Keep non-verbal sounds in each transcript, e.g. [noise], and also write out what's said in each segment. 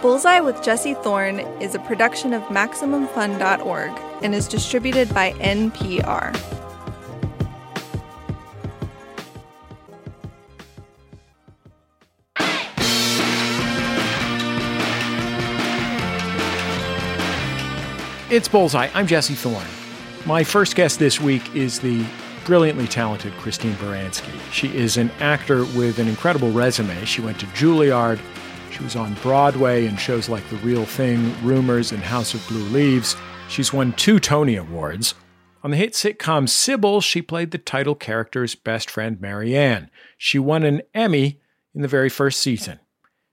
Bullseye with Jesse Thorn is a production of MaximumFun.org and is distributed by NPR. It's Bullseye. I'm Jesse Thorn. My first guest this week is the brilliantly talented Christine Baranski. She is an actor with an incredible resume. She went to Juilliard, she was on Broadway in shows like The Real Thing, Rumors, and House of Blue Leaves. She's won two Tony Awards. On the hit sitcom Cybill, she played the title character's best friend, Marianne. She won an Emmy in the very first season.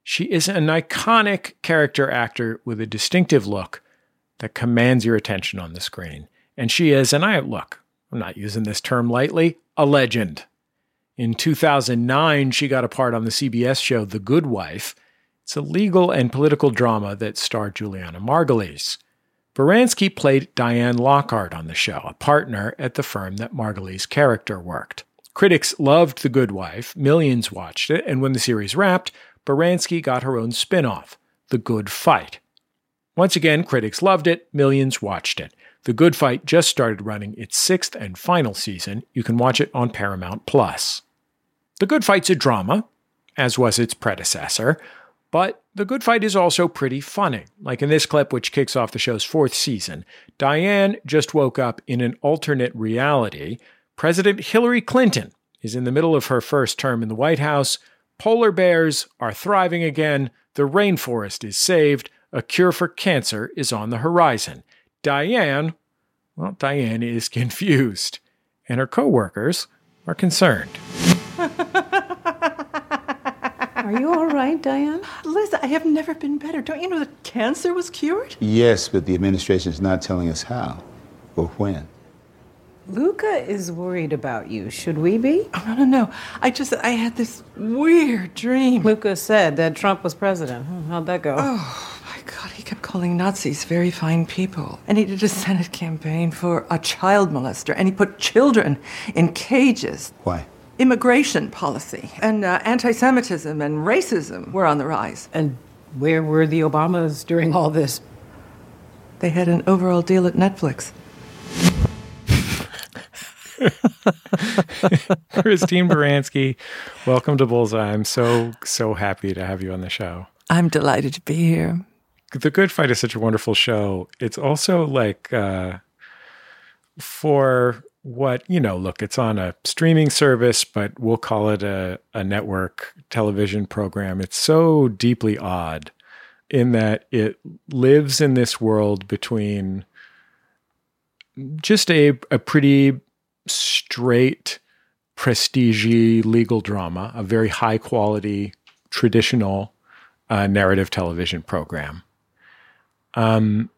She is an iconic character actor with a distinctive look that commands your attention on the screen. And she is, and I look, I'm not using this term lightly, a legend. In 2009, she got a part on the CBS show The Good Wife it's a legal and political drama that starred Julianna Margulies. Baranski played Diane Lockhart on the show, a partner at the firm that Margulies' character worked. Critics loved The Good Wife, millions watched it, and when the series wrapped, Baranski got her own spin off, The Good Fight. Once again, critics loved it, millions watched it. The Good Fight just started running its sixth and final season. You can watch it on Paramount Plus. The Good Fight's a drama, as was its predecessor, but the good fight is also pretty funny. Like in this clip, which kicks off the show's fourth season, Diane just woke up in an alternate reality. President Hillary Clinton is in the middle of her first term in the White House. Polar bears are thriving again. The rainforest is saved. A cure for cancer is on the horizon. Diane, well, Diane is [laughs] confused, and her coworkers are concerned. Are you all right, Diane? [laughs] Liz, I have never been better. Don't you know that cancer was cured? Yes, but the administration is not telling us how or when. Luca is worried about you. Should we be? Oh, no, no, no. I just, I had this weird dream. Luca said that Trump was president. Hmm, how'd that go? Oh, my God. He kept calling Nazis very fine people. And he did a Senate campaign for a child molester. And he put children in cages. Why? Immigration policy and uh, anti Semitism and racism were on the rise. And where were the Obamas during all this? They had an overall deal at Netflix. [laughs] Christine Baranski, welcome to Bullseye. I'm so, so happy to have you on the show. I'm delighted to be here. The Good Fight is such a wonderful show. It's also like uh, for what you know look it's on a streaming service but we'll call it a, a network television program. It's so deeply odd in that it lives in this world between just a, a pretty straight prestige legal drama a very high quality traditional uh, narrative television program. Um,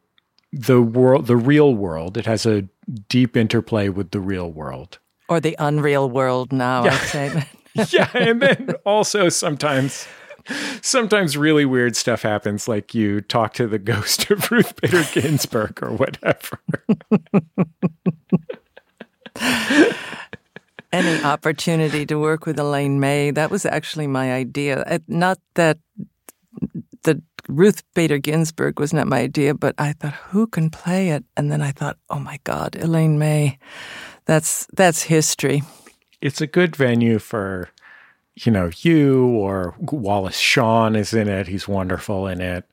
the world the real world it has a deep interplay with the real world. Or the unreal world now, yeah. I'd say. [laughs] [laughs] yeah, and then also sometimes sometimes really weird stuff happens, like you talk to the [laughs] ghost of Ruth Bader Ginsburg or whatever. Any opportunity to work with Elaine May, that was actually my idea. Uh, not that the Ruth Bader Ginsburg was not my idea, but I thought, who can play it? And then I thought, oh my God, Elaine May. That's that's history. It's a good venue for, you know, you or Wallace Shawn is in it. He's wonderful in it.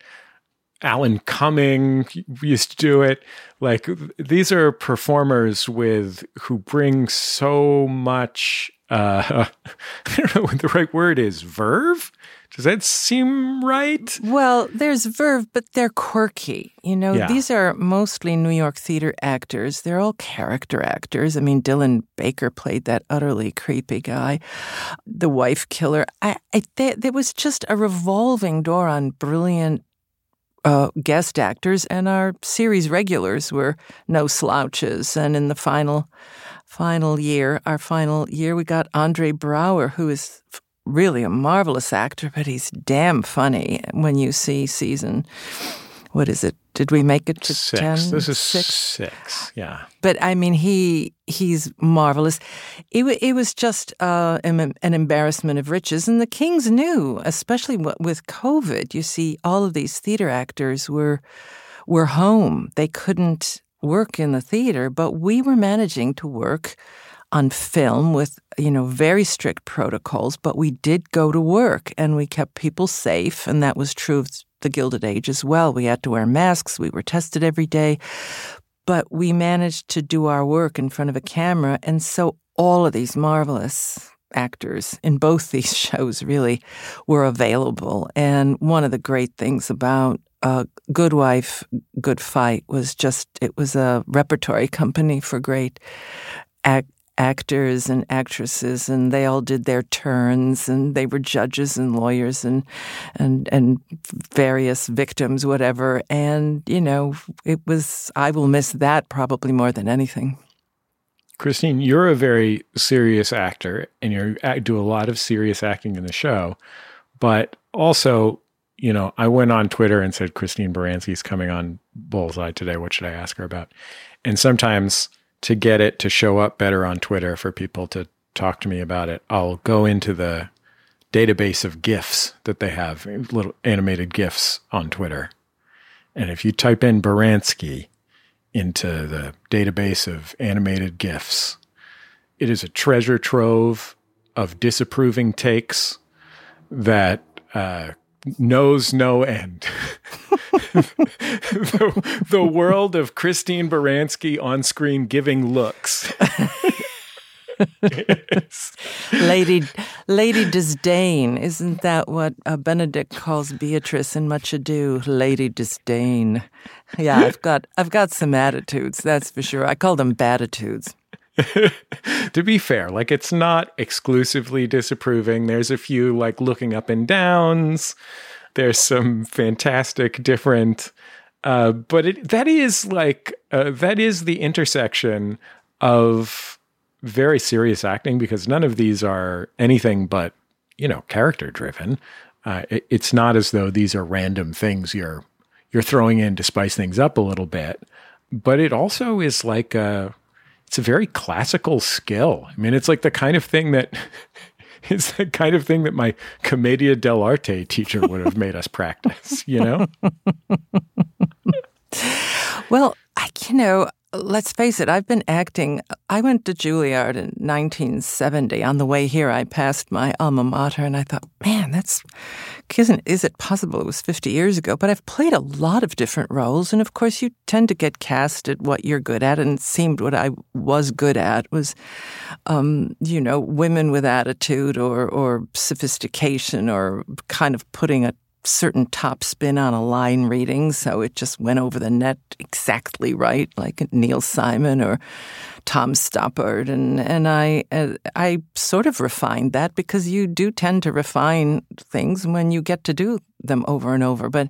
Alan Cumming used to do it. Like these are performers with who bring so much uh, [laughs] I don't know what the right word is, verve does that seem right? Well, there's verve, but they're quirky. You know, yeah. these are mostly New York theater actors. They're all character actors. I mean, Dylan Baker played that utterly creepy guy, the wife killer. I, I th- there was just a revolving door on brilliant uh, guest actors, and our series regulars were no slouches. And in the final final year, our final year, we got Andre Braugher, who is really a marvelous actor, but he's damn funny when you see season, what is it, did we make it to six. ten? This is six. six. Yeah. But I mean, he he's marvelous. It, it was just uh, an, an embarrassment of riches, and the Kings knew, especially with COVID. You see, all of these theater actors were were home. They couldn't work in the theater, but we were managing to work on film with you know very strict protocols but we did go to work and we kept people safe and that was true of the Gilded Age as well. We had to wear masks, we were tested every day, but we managed to do our work in front of a camera. And so all of these marvelous actors in both [laughs] these shows really were available. And one of the great things about uh, Good Wife, Good Fight was just, it was a repertory company for great act, actors and actresses and they all did their turns and they were judges and lawyers and and and various victims whatever. And you know it was I will miss that probably more than anything. Christine you're a very serious actor and you do a lot of serious acting in the show but also you know I went on Twitter and said Christine Baranski's coming on Bullseye today what should I ask her about and sometimes to get it to show up better on Twitter for people to talk to me about it, I'll go into the database of GIFs that they have, little animated GIFs on Twitter. And if you type in Baranski into the database of animated GIFs, it is a treasure trove of disapproving takes that uh, knows no end. [laughs] the, the, world of Christine Baranski on screen giving looks. Lady Lady Disdain, isn't that what uh, Benedict calls Beatrice in Much Ado? Lady Disdain. Yeah, I've got I've got some attitudes, that's for sure. I call them attitudes. [laughs] to be fair, like it's not exclusively disapproving. There's a few like looking up and downs. There's some fantastic different, uh, but it, that is like uh, that is the intersection of very serious acting because none of these are anything but you know character driven. Uh, it, it's not as though these are random things you're you're throwing in to spice things up a little bit, but it also is like a it's a very classical skill. I mean, it's like the kind of thing that [laughs] it's the kind of thing that my commedia dell'arte teacher would have made us practice, you know? [laughs] well, I, you know, let's face it, I've been acting. I went to Juilliard in 1970. On the way here, I passed my alma mater and I thought, man, that's, isn't, is it possible it was 50 years ago? But I've played a lot of different roles. And of course, you tend to get cast at what you're good at. And it seemed what I was good at was, um, you know, women with attitude or, or sophistication or kind of putting a certain top spin on a line reading, so it just went over the net exactly right, like Neil Simon or Tom Stoppard, and and I uh, I sort of refined that because you do tend to refine things when you get to do them over and over. But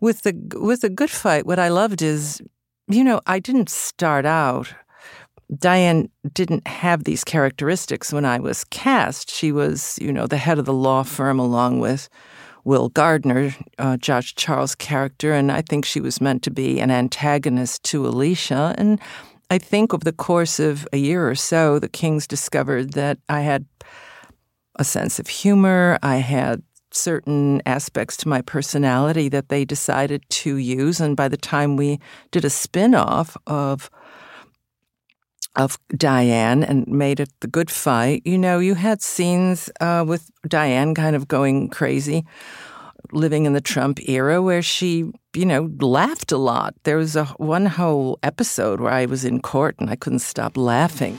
with the with a good fight, what I loved is, you know, I didn't start out. Diane didn't have these characteristics when I was cast. She was, you know, the head of the law firm along with Will Gardner, uh, Josh Charles' character, and I think she was meant to be an antagonist to Alicia. And I think over the course of a year or so, the Kings discovered that I had a sense of humor. I had certain aspects to my personality that they decided to use. And by the time we did a spin off of of Diane and made it the good fight. You know, you had scenes uh, with Diane kind of going crazy, living in the Trump era, where she, you know, laughed a lot. There was a one whole episode where I was in court and I couldn't stop laughing.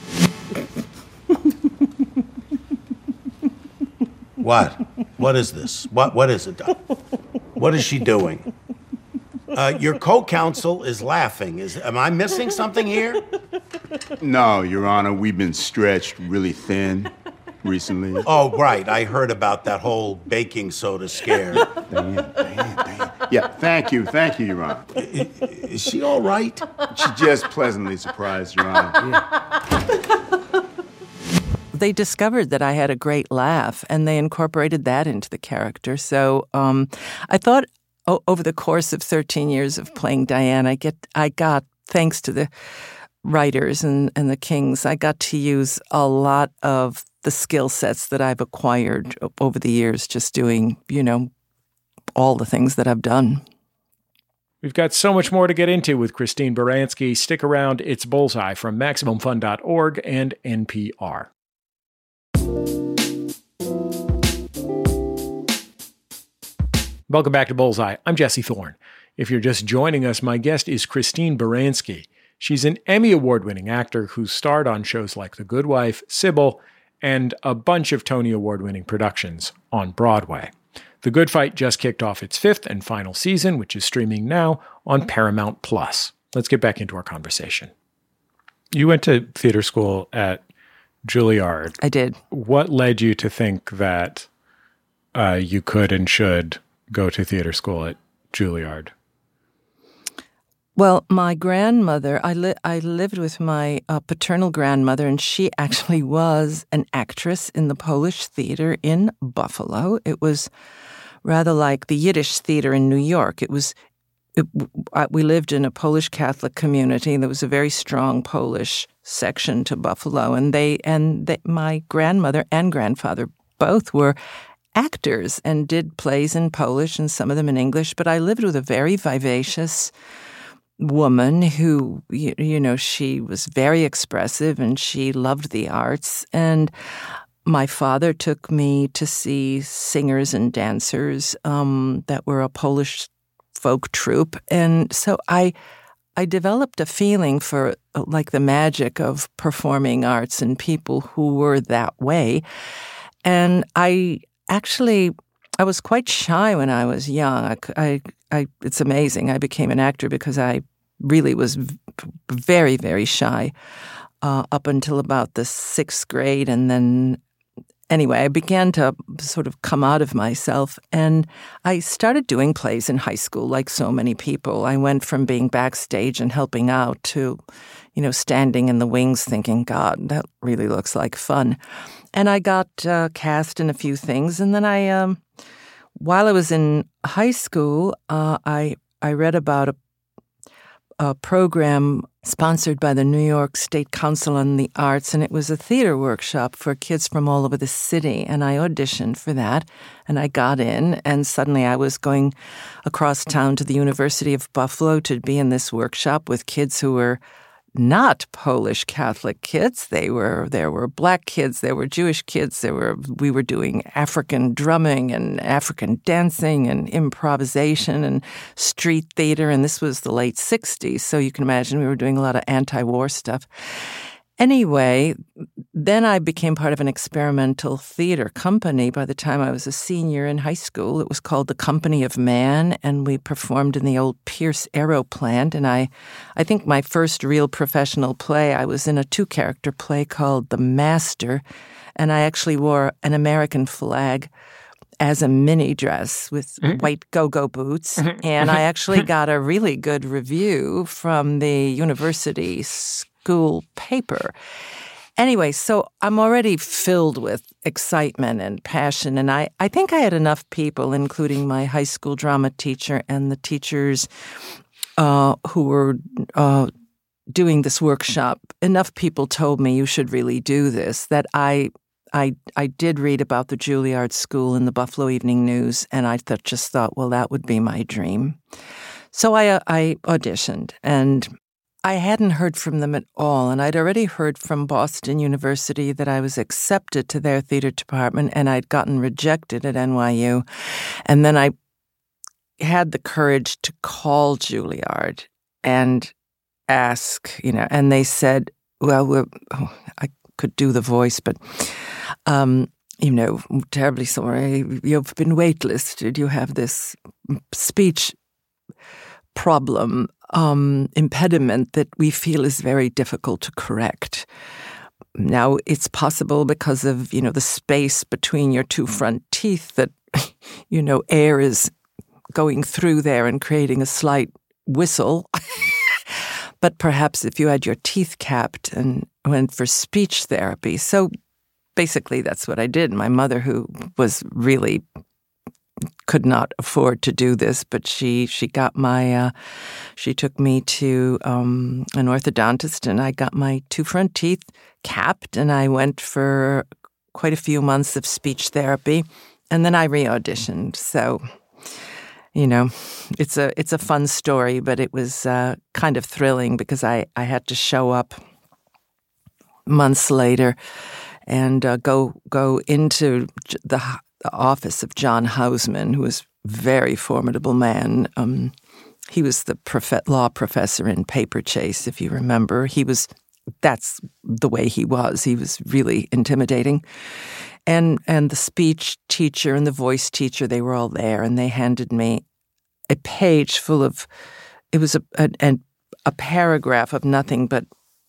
what? What is this? What? What is it? What is she doing? Uh, your co-counsel is laughing. Is am I missing something here? No, Your Honor. We've been stretched really thin recently. Oh, right. I heard about that whole baking soda scare. Diane, Diane, Diane. Yeah, thank you, thank you, Your Honor. Is she all right? She just pleasantly surprised, Your Honor. Yeah. They discovered that I had a great laugh, and they incorporated that into the character. So um, I thought o- over the course of 13 years of playing Diane, I get I got thanks to the writers and, and the kings, I got to use a lot of the skill sets that I've acquired over the years just doing, you know, all the things that I've done. We've got so much more to get into with Christine Baranski. Stick around. It's Bullseye from MaximumFun.org and NPR. Welcome back to Bullseye. I'm Jesse Thorn. If you're just joining us, my guest is Christine Baranski. She's an Emmy Award winning actor who starred on shows like The Good Wife, Cybill, and a bunch of Tony Award winning productions on Broadway. The Good Fight just kicked off its fifth and final season, which is streaming now on Paramount Plus. Let's get back into our conversation. You went to theater school at Juilliard. I did. What led you to think that uh, you could and should go to theater school at Juilliard? Well, my grandmother, I, li- I lived with my uh, paternal grandmother, and she [laughs] actually was an actress in the Polish theater in Buffalo. It was rather like the Yiddish theater in New York. It was, it, we lived in a Polish Catholic community. There was a very strong Polish section to Buffalo, and they and they, my grandmother and grandfather both were actors and did plays in Polish and some of them in English. But I lived with a very vivacious woman who, you, you know, she was very expressive and she loved the arts. And my father took me to see singers and dancers um, that were a Polish folk troupe. And so I, I developed a feeling for like the magic of performing arts and people who were that way. And I actually I was quite shy when I was young. I, I, I, it's amazing. I became an actor because I really was very, very shy uh, up until about the sixth grade. And then, anyway, I began to sort of come out of myself. And I started doing plays in high school, like so many people. I went from being backstage and helping out to, you know, standing in the wings thinking, God, that really looks like fun. And I got uh, cast in a few things. And then I, um, while I was in high school, uh, I I read about a, a program sponsored by the New York State Council on the Arts, and it was a theater workshop for kids from all over the city. And I auditioned for that, and I got in, and suddenly I was going across town to the University of Buffalo to be in this workshop with kids who were not Polish Catholic kids. They were there were black kids, there were Jewish kids, there were we were doing African drumming and African dancing and improvisation and street theater and this was the late 60s, so you can imagine we were doing a lot of anti-war stuff. Anyway, then I became part of an experimental theater company by the time I was a senior in high school. It was called the Company of Man, and we performed in the old Pierce-Arrow plant. And I, I think my first real professional play, I was in a two character play called The Master, and I actually wore an American flag as a mini dress with mm-hmm. white go go boots. Mm-hmm. and I [laughs] actually got a really good review from the university school paper. Anyway, so I'm already filled with excitement and passion. And I, I think I had enough people, including my high school drama teacher and the teachers uh, who were uh, doing this workshop. Enough people told me you should really do this that I I I did read about the Juilliard School in the Buffalo Evening News, and I th- just thought, well, that would be my dream. So I uh, I auditioned, and I hadn't heard from them at all, and I'd already heard from Boston University that I was accepted to their theater department and I'd gotten rejected at NYU. And then I had the courage to call Juilliard and ask, you know, and they said, well, oh, I could do the voice, but, um, you know, terribly sorry, you've been waitlisted. You have this speech problem um, impediment that we feel is very difficult to correct. Now, it's possible because of, you know, the space between your two front teeth that, [laughs] you know, air is going through there and creating a slight whistle. [laughs] but perhaps if you had your teeth capped and went for speech therapy. So basically, that's what I did. My mother, who was really could not afford to do this, but she she got my uh, she took me to um, an orthodontist, and I got my two front teeth capped, and I went for quite a few months of speech therapy, and then I re-auditioned. So, you know, it's a it's a fun story, but it was uh, kind of thrilling because I I had to show up months later and uh, go go into the, the, office of John Houseman, who was a very formidable man. Um, he was the prof- law professor in Paper Chase, if you remember. He was that's the way he was. He was really intimidating. And and the speech teacher and the voice teacher, they were all there, and they handed me a page full of it was a a, a paragraph of nothing but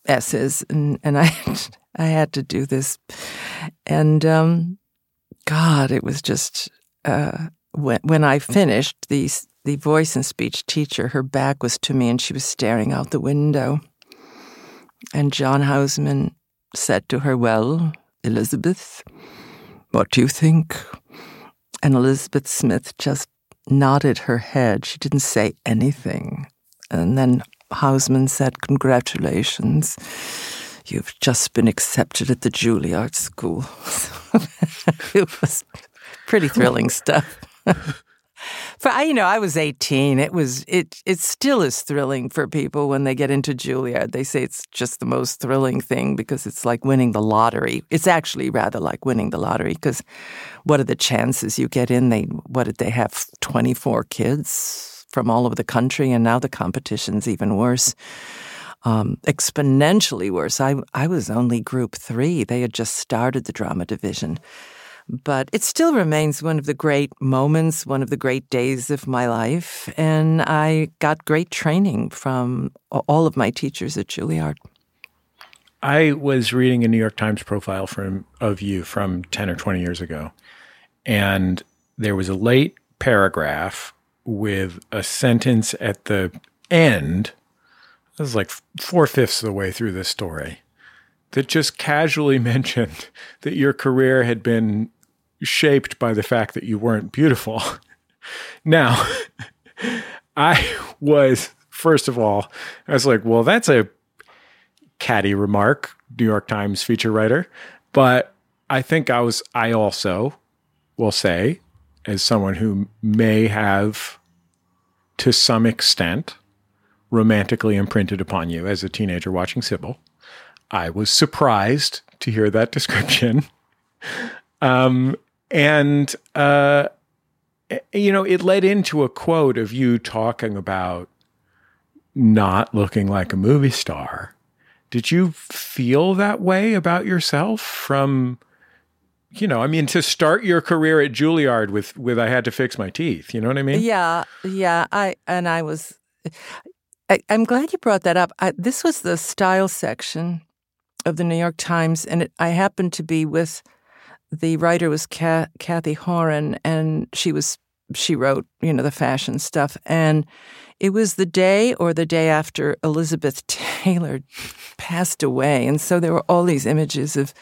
S's, and and I I had to do this, and um, God, it was just uh, when when I finished the the voice and speech teacher, her back was to me, and she was staring out the window. And John Houseman said to her, Well, Elizabeth, what do you think? And Elizabeth Smith just nodded her head. She didn't say anything. And then Houseman said, Congratulations. You've just been accepted at the Juilliard School. [laughs] it was pretty thrilling stuff. [laughs] for I, you know, I was 18. It was it it still is thrilling for people when they get into Juilliard. They say it's just the most thrilling thing because it's like winning the lottery. It's actually rather like winning the lottery because what are the chances you get in? They what did they have 24 kids from all over the country and now the competition's even worse. Um, exponentially worse. I I was only group 3. They had just started the drama division but it still remains one of the great moments, one of the great days of my life. And I got great training from all of my teachers at Juilliard. I was reading a New York Times profile from of you from 10 or 20 years ago. And there was a late paragraph with a sentence at the end. This is like four fifths of the way through this story that just casually [laughs] mentioned that your career had been shaped by the fact that you weren't beautiful. [laughs] now, [laughs] I was, first of all, I was like, well, that's a catty remark, New York Times feature writer. But I think I was, I also will say, as someone who may have, to some extent, romantically imprinted upon you as a teenager watching Cybill, I was surprised to hear that [laughs] description. Um, and, uh, you know, it led into a quote of you talking about not looking like a movie star. Did you feel that way about yourself from, you know, I mean, to start your career at Juilliard with, with I had to fix my teeth, you know what I mean? Yeah, yeah. I, and I was, I, am glad you brought that up. I, this was the style section of the New York Times, and it, I happened to be with the writer was Cathy Horyn, and she was she wrote you know the fashion stuff, and it was the day or the day after Elizabeth [laughs] Taylor passed away, and so there were all these images of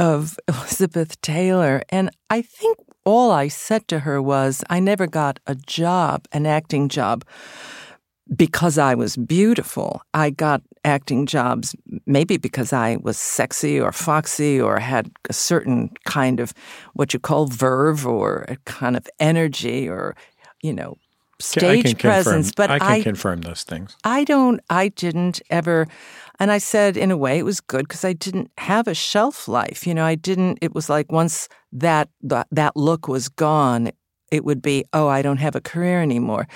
of [laughs] Elizabeth Taylor, and I think all I said to her was, I never got a job, an acting job because I was beautiful, I got acting jobs maybe because I was sexy or foxy or had a certain kind of what you call verve or a kind of energy or, you know, stage presence. Confirm, but I can I, confirm those things. I don't, I didn't ever. And I said, in a way, it was good because I didn't have a shelf life. You know, I didn't, it was like once that, that, that look was gone, it would be, oh, I don't have a career anymore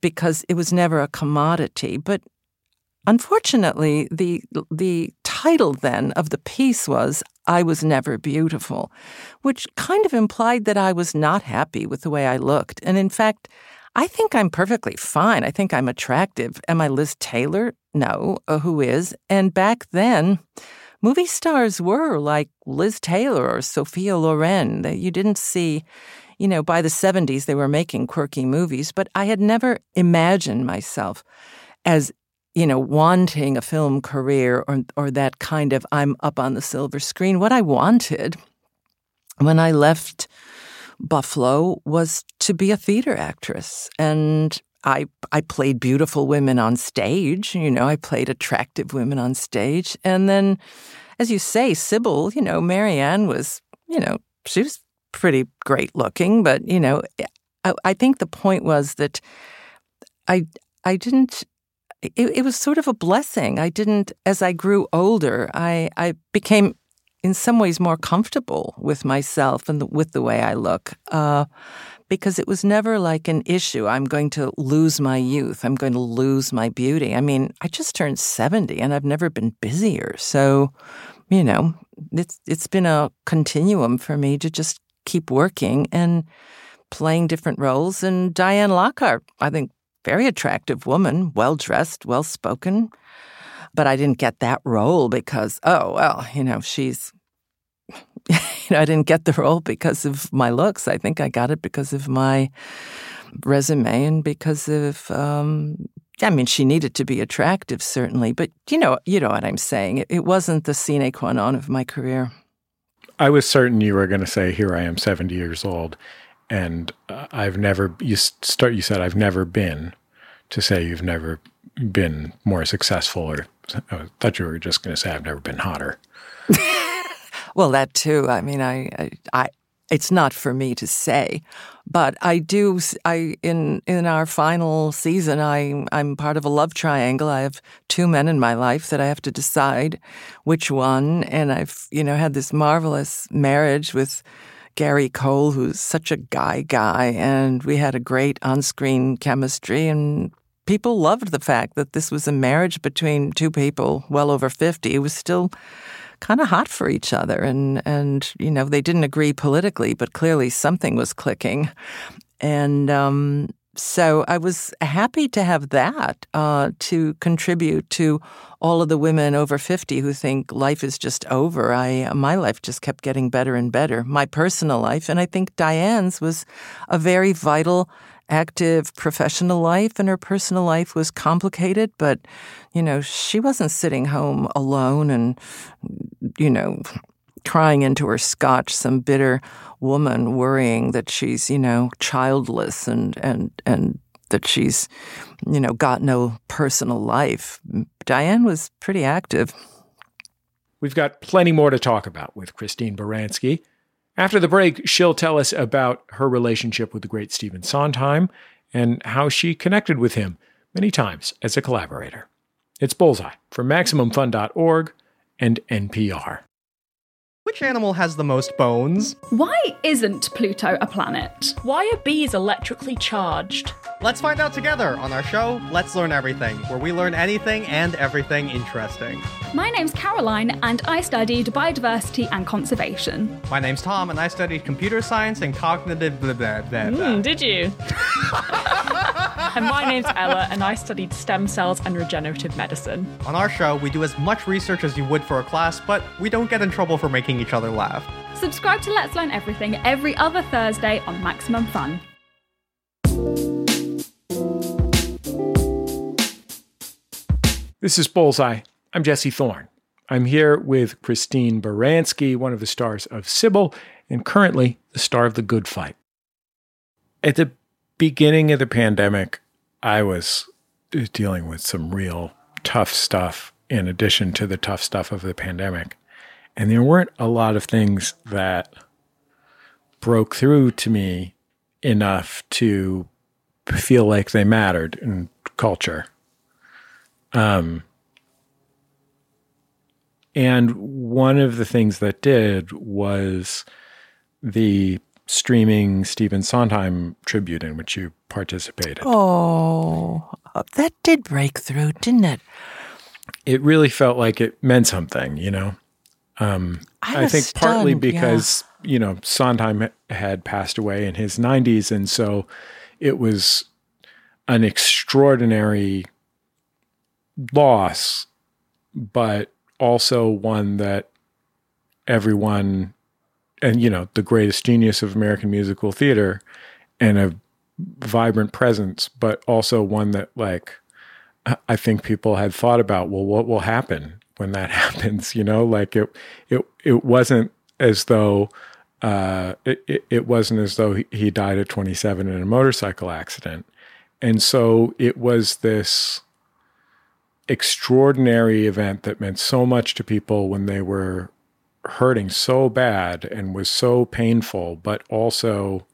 because it was never a commodity. But unfortunately, the the title then of the piece was I was never beautiful, which kind of implied that I was not happy with the way I looked. And in fact, I think I'm perfectly fine. I think I'm attractive. Am I Liz Taylor? No. Uh, who is? And back then, movie stars were like Liz Taylor or Sophia Loren. That you didn't see you know, by the 70s, they were making quirky movies, but I had never imagined myself as, you know, wanting a film career or, or that kind of I'm up on the silver screen. What I wanted when I left Buffalo was to be a theater actress. And I I played beautiful women on stage, you know, I played attractive women on stage. And then as you say, Cybill, you know, Marianne was, you know, she was pretty great looking, but you know, I, I think the point was that I I didn't it, it was sort of a blessing. I didn't as I grew older, I I became in some ways more comfortable with myself and the, with the way I look. Uh, because it was never like an issue. I'm going to lose my youth. I'm going to lose my beauty. I mean, I just turned 70 and I've never been busier. So, you know, it's it's been a continuum for me to just keep working and playing different roles. And Diane Lockhart, I think, very attractive woman, well dressed, well spoken. But I didn't get that role because, oh, well, you know, she's you [laughs] know, I didn't get the role because of my looks. I think I got it because of my resume and because of um, I mean, she needed to be attractive, certainly, but you know, you know what I'm saying. It, it wasn't the sine qua non of my career. I was certain you were going to say, "Here I am, 70 years old," and uh, I've never. You start. You said I've never been. To say you've never been more successful, or I thought you were just going to say I've never been hotter. [laughs] Well, that too. I mean, I, I, it's not for me to say, but I do. I in in our final season, I I'm part of a love triangle. I have two men in my life that I have to decide which one, and I've you know had this marvelous marriage with. Gary Cole, who's such a guy guy, and we had a great on screen chemistry, and people loved the fact that this was a marriage between two people well over 50. It was still kind of hot for each other. And, and, you know, they didn't agree politically, but clearly something was clicking. And, um, so I was happy to have that uh, to contribute to all of the women over 50 who think life is just over. I my life just kept getting better and better. My personal life and I think Diane's was a very vital active professional life and her personal life was complicated, but, you know, she wasn't sitting home alone and, you know, crying into her scotch, some bitter woman worrying that she's, you know, childless and, and, and that she's, you know, got no personal life. Diane was pretty active. We've got plenty more to talk about with Christine Baranski. After the break, she'll tell us about her relationship with the great Stephen Sondheim and how she connected with him many times as a collaborator. It's Bullseye from MaximumFun.org and NPR. Which animal has the most bones? Why isn't Pluto a planet? Why are bees electrically charged? Let's find out together on our show, Let's Learn Everything, where we learn anything and everything interesting. My name's Caroline, and I studied biodiversity and conservation. My name's Tom, and I studied computer science and cognitive blah blah blah. blah. Mm, did you? [laughs] and my name's Ella, and I studied stem cells and regenerative medicine. On our show, we do as much research as you would for a class, but we don't get in trouble for making each other laugh. Subscribe to Let's Learn Everything every other Thursday on Maximum Fun. This is Bullseye. I'm Jesse Thorn. I'm here with Christine Baranski, one of the stars of Cybill, and currently the star of The Good Fight. At the beginning of the pandemic, I was dealing with some real tough stuff in addition to the tough stuff of the pandemic. And there weren't a lot of things that broke through to me enough to feel like they mattered in culture. Um, and one of the things that did was the streaming Stephen Sondheim tribute in which you participated. Oh, that did break through, didn't it? It really felt like it meant something, you know. Um, I, I, think stunned, partly because yeah. you know Sondheim had passed away in his 90s, and so it was an extraordinary loss, but also one that everyone, and you know, the greatest genius of American musical theater and a vibrant presence, but also one that, like, I think people had thought about, well, what will happen when that [laughs] happens? You know, like it, it, it wasn't as though uh, it, it, it, wasn't as though he, he died at 27 in a motorcycle accident. And so it was this extraordinary event that meant so much to people when they were hurting so bad and was so painful, but also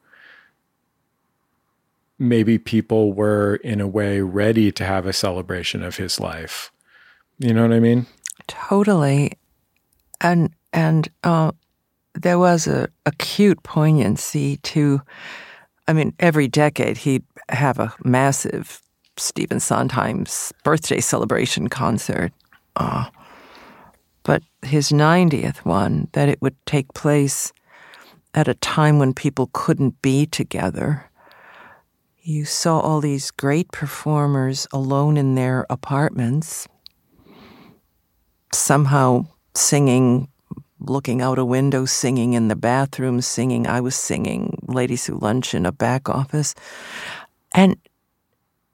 maybe people were in a way ready to have a celebration of his life. You know what I mean? Totally. And and uh, there was a acute poignancy to I mean, every decade he'd have a massive Stephen Sondheim's birthday celebration concert. Uh, but his 90th one, that it would take place at a time when people couldn't be together. You saw all these great performers alone in their apartments, somehow singing, looking out a window, singing in the bathroom, singing. I was singing Ladies Who Lunch in a back office. And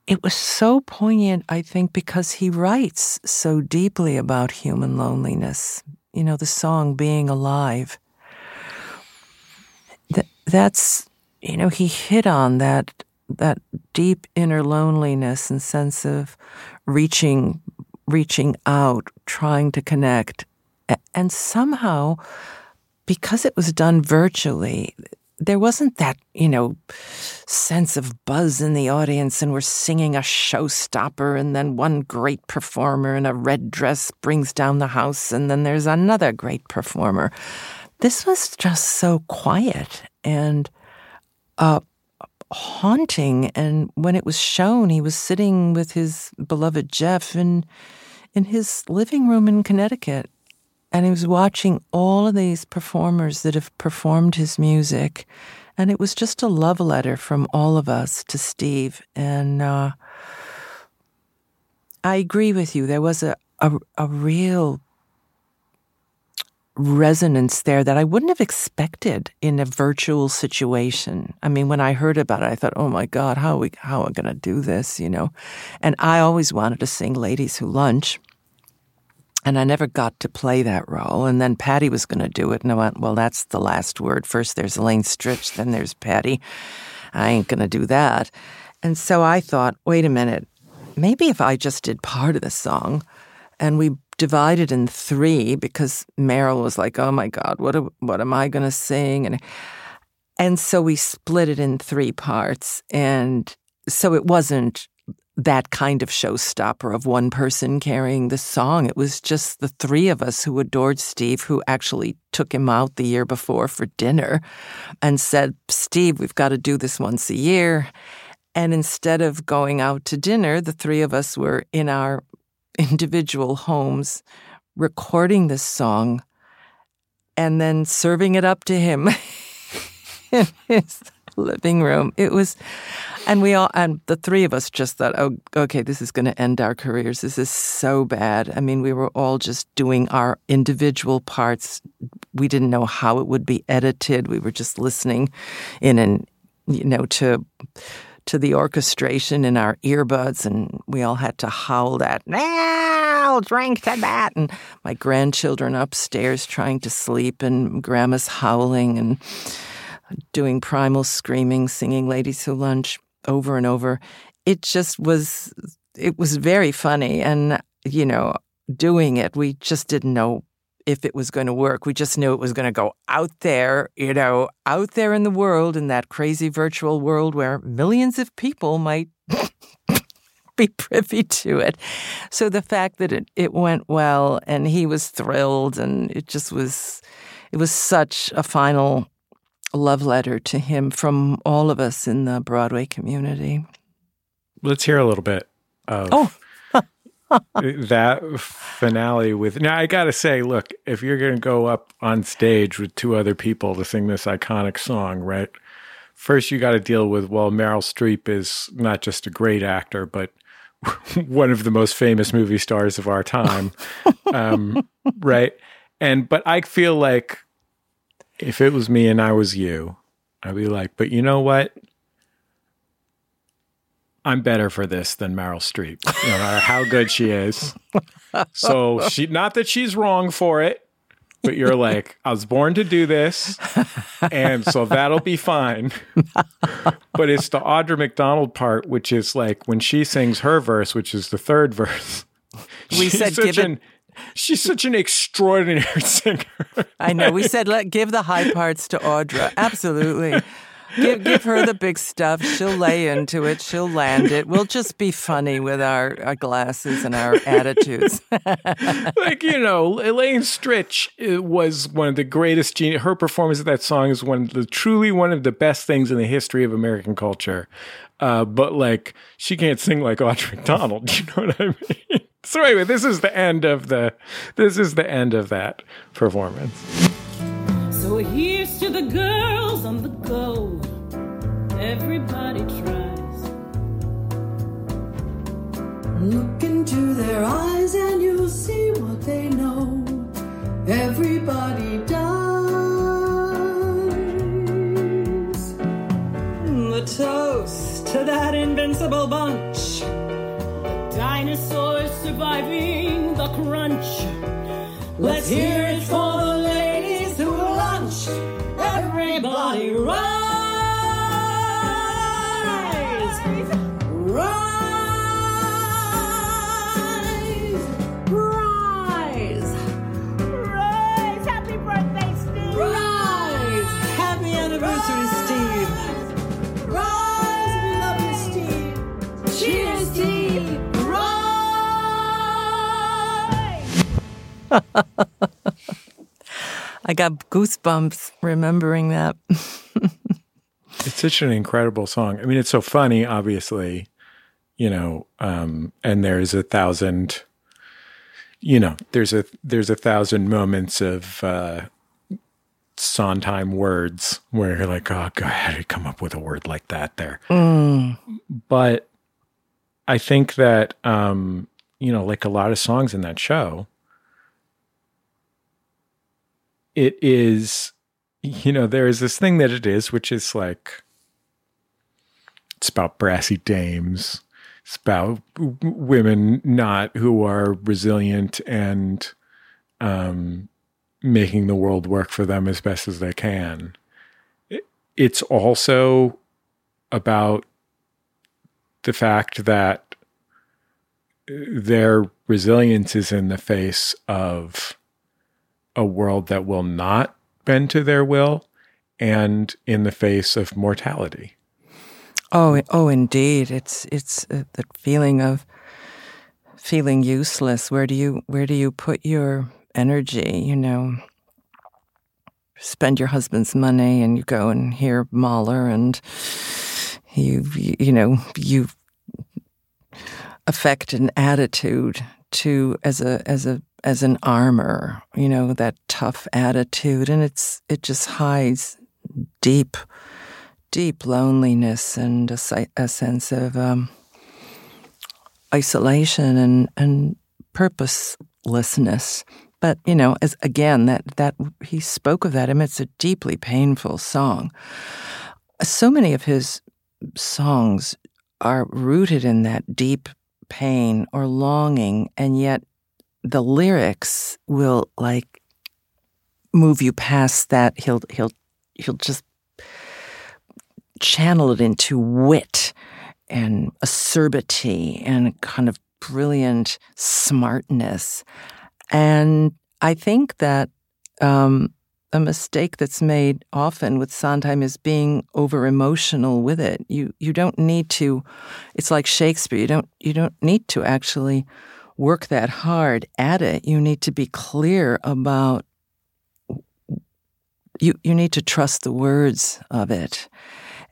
it was so poignant, I think, because he writes so deeply about human loneliness. You know, the song Being Alive. That, that's, you know, he hit on that that deep inner loneliness and sense of reaching reaching out, trying to connect. And somehow, because it was done virtually, there wasn't that, you know, sense of buzz in the audience and we're singing a showstopper and then one great performer in a red dress brings down the house and then there's another great performer. This was just so quiet and uh, haunting. And when it was shown, he was sitting with his beloved Jeff in, in his living room in Connecticut and he was watching all of these performers that have performed his music. And it was just a love letter from all of us to Steve. And uh, I agree with you. There was a, a, a real resonance there that I wouldn't have expected in a virtual situation. I mean, when I heard about it, I thought, "Oh my God, how are we how are we going to do this?" You know, and I always wanted to sing "Ladies Who Lunch," and I never got to play that role. And then Patti was going to do it. And I went, well, that's the last word. First there's Elaine Stritch, then there's Patti. I ain't going to do that. And so I thought, wait a minute, maybe if I just did part of the song and we divided in three because Meryl was like, oh my God, what, what am I going to sing? And, and so we split it in three parts. And so it wasn't that kind of showstopper of one person carrying the song. It was just the three of us who adored Steve, who actually took him out the year before for dinner and said, Steve, we've got to do this once a year. And instead of going out to dinner, the three of us were in our individual homes recording this song and then serving it up to him [laughs] in his living room. It was, and we all, and the three of us just thought, oh, okay, this is going to end our careers. This is so bad. I mean, we were all just doing our individual parts. We didn't know how it would be edited. We were just listening in and, you know, to, to the orchestration in our earbuds, and we all had to howl that, now drink to that. And my grandchildren upstairs trying to sleep, and grandma's howling, and doing primal screaming, singing Ladies Who Lunch over and over. It just was, it was very funny. And, you know, doing it, we just didn't know if it was going to work. We just knew it was going to go out there, you know, out there in the world, in that crazy virtual world where millions of people might [laughs] be privy to it. So the fact that it, it went well and he was thrilled and it just was, it was such a final love letter to him from all of us in the Broadway community. Let's hear a little bit of oh. That finale with now I gotta say, look, if you're gonna go up on stage with two other people to sing this iconic song, right? First you gotta deal with, well, Meryl Streep is not just a great actor, but [laughs] one of the most famous movie stars of our time. [laughs] um, right. And but I feel like if it was me and I was you, I'd be like, but you know what? I'm better for this than Meryl Streep, no matter how good she is. [laughs] So she, not that she's wrong for it, but you're [laughs] like, I was born to do this, and so that'll be fine. [laughs] but it's the Audra McDonald part, which is like when she sings her verse, which is the third verse. We said, give an, it. She's such an extraordinary singer. I know. We said, let give the high parts to Audra. Absolutely. Give, give her the big stuff. She'll lay into it. She'll land it. We'll just be funny with our, our glasses and our attitudes. [laughs] like, you know, Elaine Stritch uh, was one of the greatest genius. Her performance of that song is one of the truly one of the best things in the history of American culture. Uh, but like, she can't sing like Audra [laughs] McDonald. You know what I mean? [laughs] So anyway, this is the end of the this is the end of that performance. So here's to the girls on the go. Everybody tries. Look into their eyes and you'll see what they know. Everybody dies. The toast to that invincible bunch. The Dinosaurs surviving the crunch. Let's hear it for [laughs] I got goosebumps remembering that. [laughs] It's such an incredible song. I mean, it's so funny, obviously, you know, um, and there's a thousand, you know, there's a there's a thousand moments of uh, Sondheim words where you're like, oh God, how did you come up with a word like that there? Mm. But I think that, um, you know, like a lot of songs in that show, it is you know, there is this thing that it is, which is like it's about brassy dames. It's about women not who are resilient and um, making the world work for them as best as they can. It's also about the fact that their resilience is in the face of a world that will not bend to their will and in the face of mortality. Oh, oh, indeed. It's it's uh, the feeling of feeling useless. Where do you where do you put your energy? You know, spend your husband's money and you go and hear Mahler and you you, you know you affect an attitude to as a as a as an armor, you know, that tough attitude. And it's, it just hides deep, deep loneliness and a, a sense of um, isolation and, and purposelessness. But, you know, as again, that, that he spoke of that. I mean, it's a deeply painful song. So many of his songs are rooted in that deep pain or longing, and yet the lyrics will like move you past that. He'll he'll he'll just channel it into wit and acerbity and kind of brilliant smartness. And I think that um, a mistake that's made often with Sondheim is being over emotional with it. You you don't need to. It's like Shakespeare. You don't you don't need to actually work that hard at it. You need to be clear about you you need to trust the words of it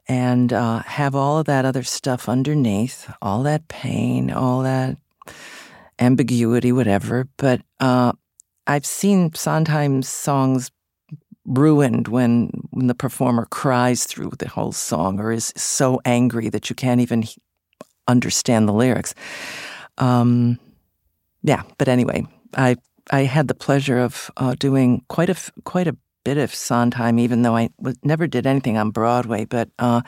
and uh, have all of that other stuff underneath, all that pain, all that ambiguity, whatever. But uh, I've seen Sondheim's songs ruined when when the performer cries through the whole song or is so angry that you can't even understand the lyrics. Um, yeah, but anyway, I I had the pleasure of uh, doing quite a quite a bit of Sondheim, even though I was, never did anything on Broadway. But uh,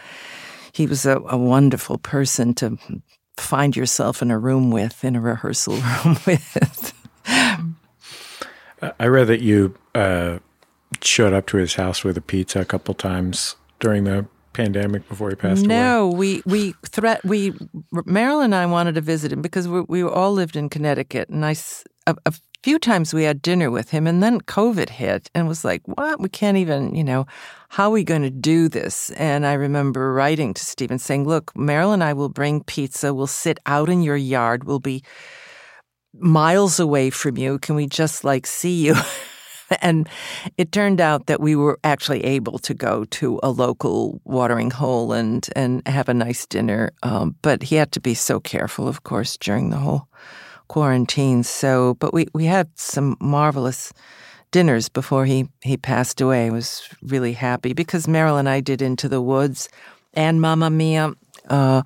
he was a, a, wonderful person to find yourself in a room with, in a rehearsal [laughs] room with. I read that you uh, showed up to his house with a pizza a couple times during the pandemic before he passed no, away. No, we we threat we Marilyn and I wanted to visit him because we we all lived in Connecticut, and I a, a few times we had dinner with him, and then COVID hit, and was like, what? We can't even, you know, how are we going to do this? And I remember writing to Stephen saying, look, Marilyn and I will bring pizza. We'll sit out in your yard. We'll be miles away from you. Can we just like see you? [laughs] [laughs] and it turned out that we were actually able to go to a local watering hole and and have a nice dinner. Um, but he had to be so careful, of course, during the whole quarantine. So, but we we had some marvelous dinners before he he passed away. I was really happy because Marilyn and I did Into the Woods and Mamma Mia. Uh,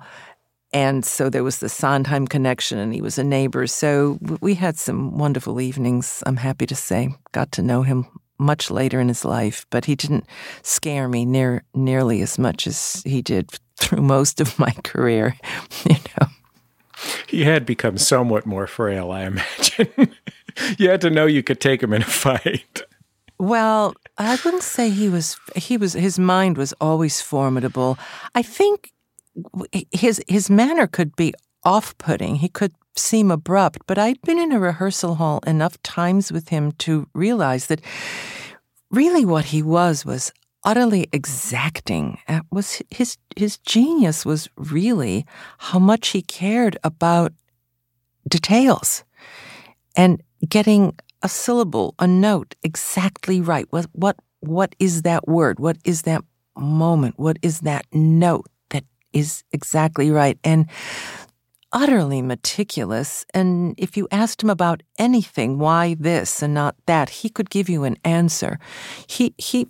and so there was the Sondheim connection, and he was a neighbor. So we had some wonderful evenings, I'm happy to say. Got to know him much later in his life, but he didn't scare me near nearly as much as he did [laughs] through most of my career, [laughs] you know. He had become somewhat more frail, I imagine. [laughs] you had to know you could take him in a fight. Well, I wouldn't say he was he was his mind was always formidable. I think his his manner could be off-putting. He could seem abrupt, but I'd been in a rehearsal hall enough times with him to realize that really what he was was utterly exacting. It was his his genius was really how much he cared about details and getting a syllable, a note exactly right. What what what is that word? What is that moment? What is that note? Is exactly right and utterly meticulous. And if you asked him about anything, why this and not that, he could give you an answer. He, he,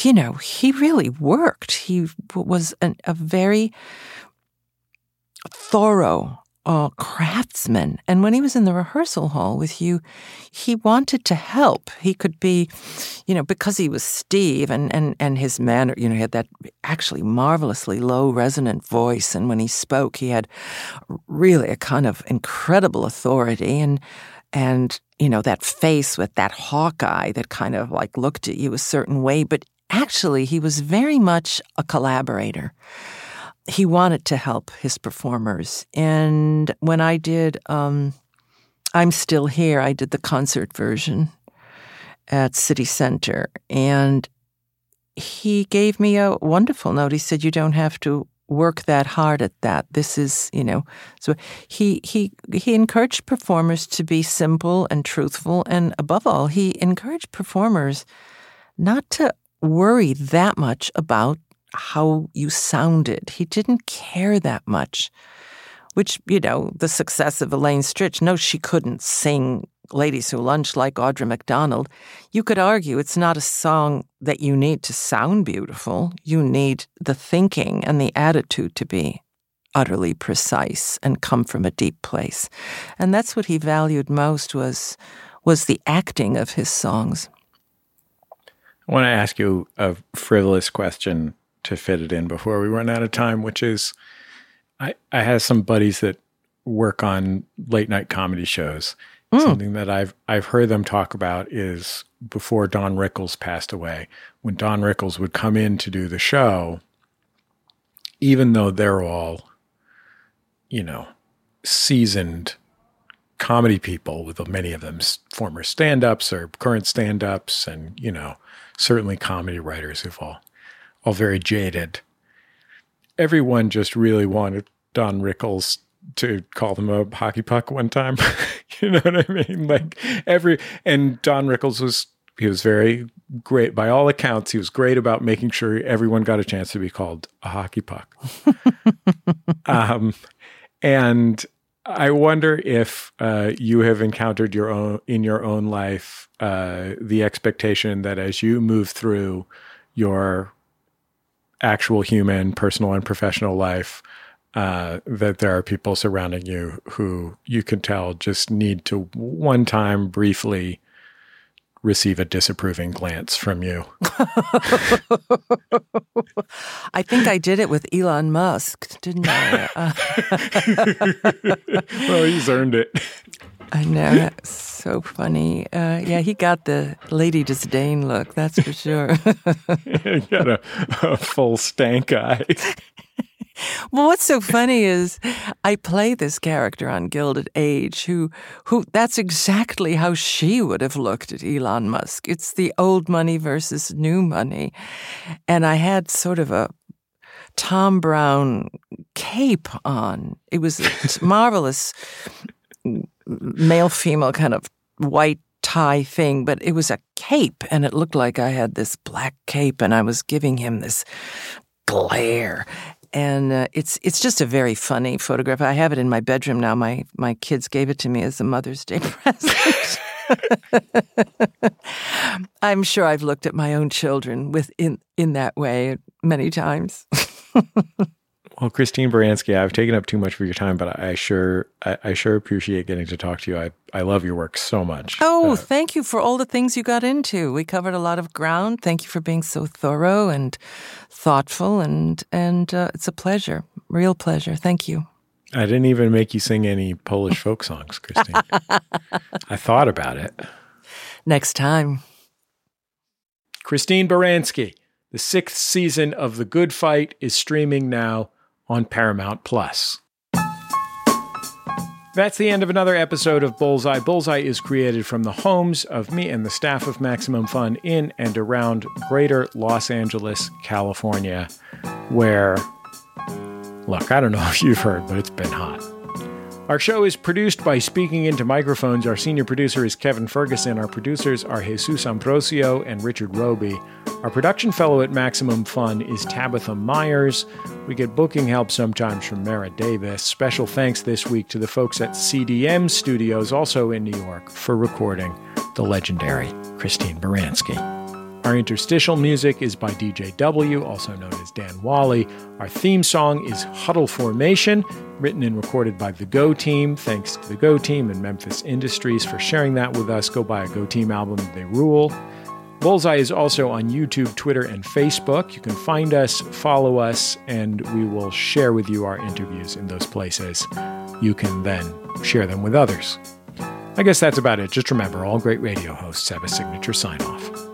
you know, he really worked. He was an, a very thorough uh, craftsman. And when he was in the rehearsal hall with you, he wanted to help. He could be, you know, because he was Steve and, and, and his manner, you know, he had that actually marvelously low resonant voice. And when he spoke, he had really a kind of incredible authority. And, and, you know, that face with that hawk eye that kind of like looked at you a certain way. But actually, he was very much a collaborator he wanted to help his performers. And when I did um, I'm Still Here, I did the concert version at City Center. And he gave me a wonderful note. He said, You don't have to work that hard at that. This is, you know, so he he he encouraged performers to be simple and truthful and above all, he encouraged performers not to worry that much about how you sounded. He didn't care that much. Which, you know, the success of Elaine Stritch, no, she couldn't sing Ladies Who Lunch like Audra McDonald. You could argue it's not a song that you need to sound beautiful. You need the thinking and the attitude to be utterly precise and come from a deep place. And that's what he valued most was was the acting of his songs. I want to ask you a frivolous question to fit it in before we run out of time, which is I, I have some buddies that work on late night comedy shows. Mm. Something that I've I've heard them talk about is before Don Rickles passed away, when Don Rickles would come in to do the show, even though they're all, you know, seasoned comedy people, with many of them former stand-ups or current stand-ups, and you know, certainly comedy writers who've all all very jaded. Everyone just really wanted Don Rickles to call them a hockey puck one time. [laughs] you know what I mean? Like every and Don Rickles was he was very great by all accounts. He was great about making sure everyone got a chance to be called a hockey puck. [laughs] um, and I wonder if uh, you have encountered your own in your own life uh, the expectation that as you move through your actual human, personal and professional life, uh, that there are people surrounding you who you can tell just need to one time briefly receive a disapproving glance from you. [laughs] I think I did it with Elon Musk, didn't I? [laughs] well, he's earned it. I know. so funny. Uh, yeah, he got the Lady Disdain look, that's for sure. [laughs] he got a, a full stank eye. Well, what's so funny is I play this character on Gilded Age who who that's exactly how she would have looked at Elon Musk. It's the old money versus new money. And I had sort of a Thom Browne cape on. It was a [laughs] marvelous male female kind of white tie thing, but it was a cape and it looked like I had this black cape and I was giving him this glare. And uh, it's it's just a very funny photograph. I have it in my bedroom now. My my kids gave it to me as a Mother's Day [laughs] present. I'm sure I've looked at my own children with in in that way many times. [laughs] well, Christine Baranski, I've taken up too much of your time, but I sure I, I, sure appreciate getting to talk to you. I, I love your work so much. Oh, uh, thank you for all the things you got into. We covered a lot of ground. Thank you for being so thorough and thoughtful, and and uh, it's a pleasure, real pleasure. Thank you. I didn't even make you sing any Polish folk songs, Christine. [laughs] I thought about it. Next time. Christine Baranski, the sixth season of The Good Fight is streaming now on Paramount Plus. That's the end of another episode of Bullseye. Bullseye is created from the homes of me and the staff of Maximum Fun in and around greater Los Angeles, California, where Look, I don't know [laughs] if you've heard, but it's been hot. Our show is produced by Speaking Into Microphones. Our senior producer is Kevin Ferguson. Our producers are Jesus Ambrosio and Richard Robey. Our production fellow at Maximum Fun is Tabitha Myers. We get booking help sometimes from Mara Davis. Special thanks this week to the folks at CDM Studios, also in New York, for recording the legendary Christine Baranski. Our interstitial music is by DJW, also known as Dan Wally. Our theme song is Huddle Formation, written and recorded by the Go Team. Thanks to the Go Team and Memphis Industries for sharing that with us. Go buy a Go Team album, they rule. Bullseye is also on YouTube, Twitter, and Facebook. You can find us, follow us, and we will share with you our interviews in those places. You can then share them with others. I guess that's about it. Just remember, all great radio hosts have a signature sign off.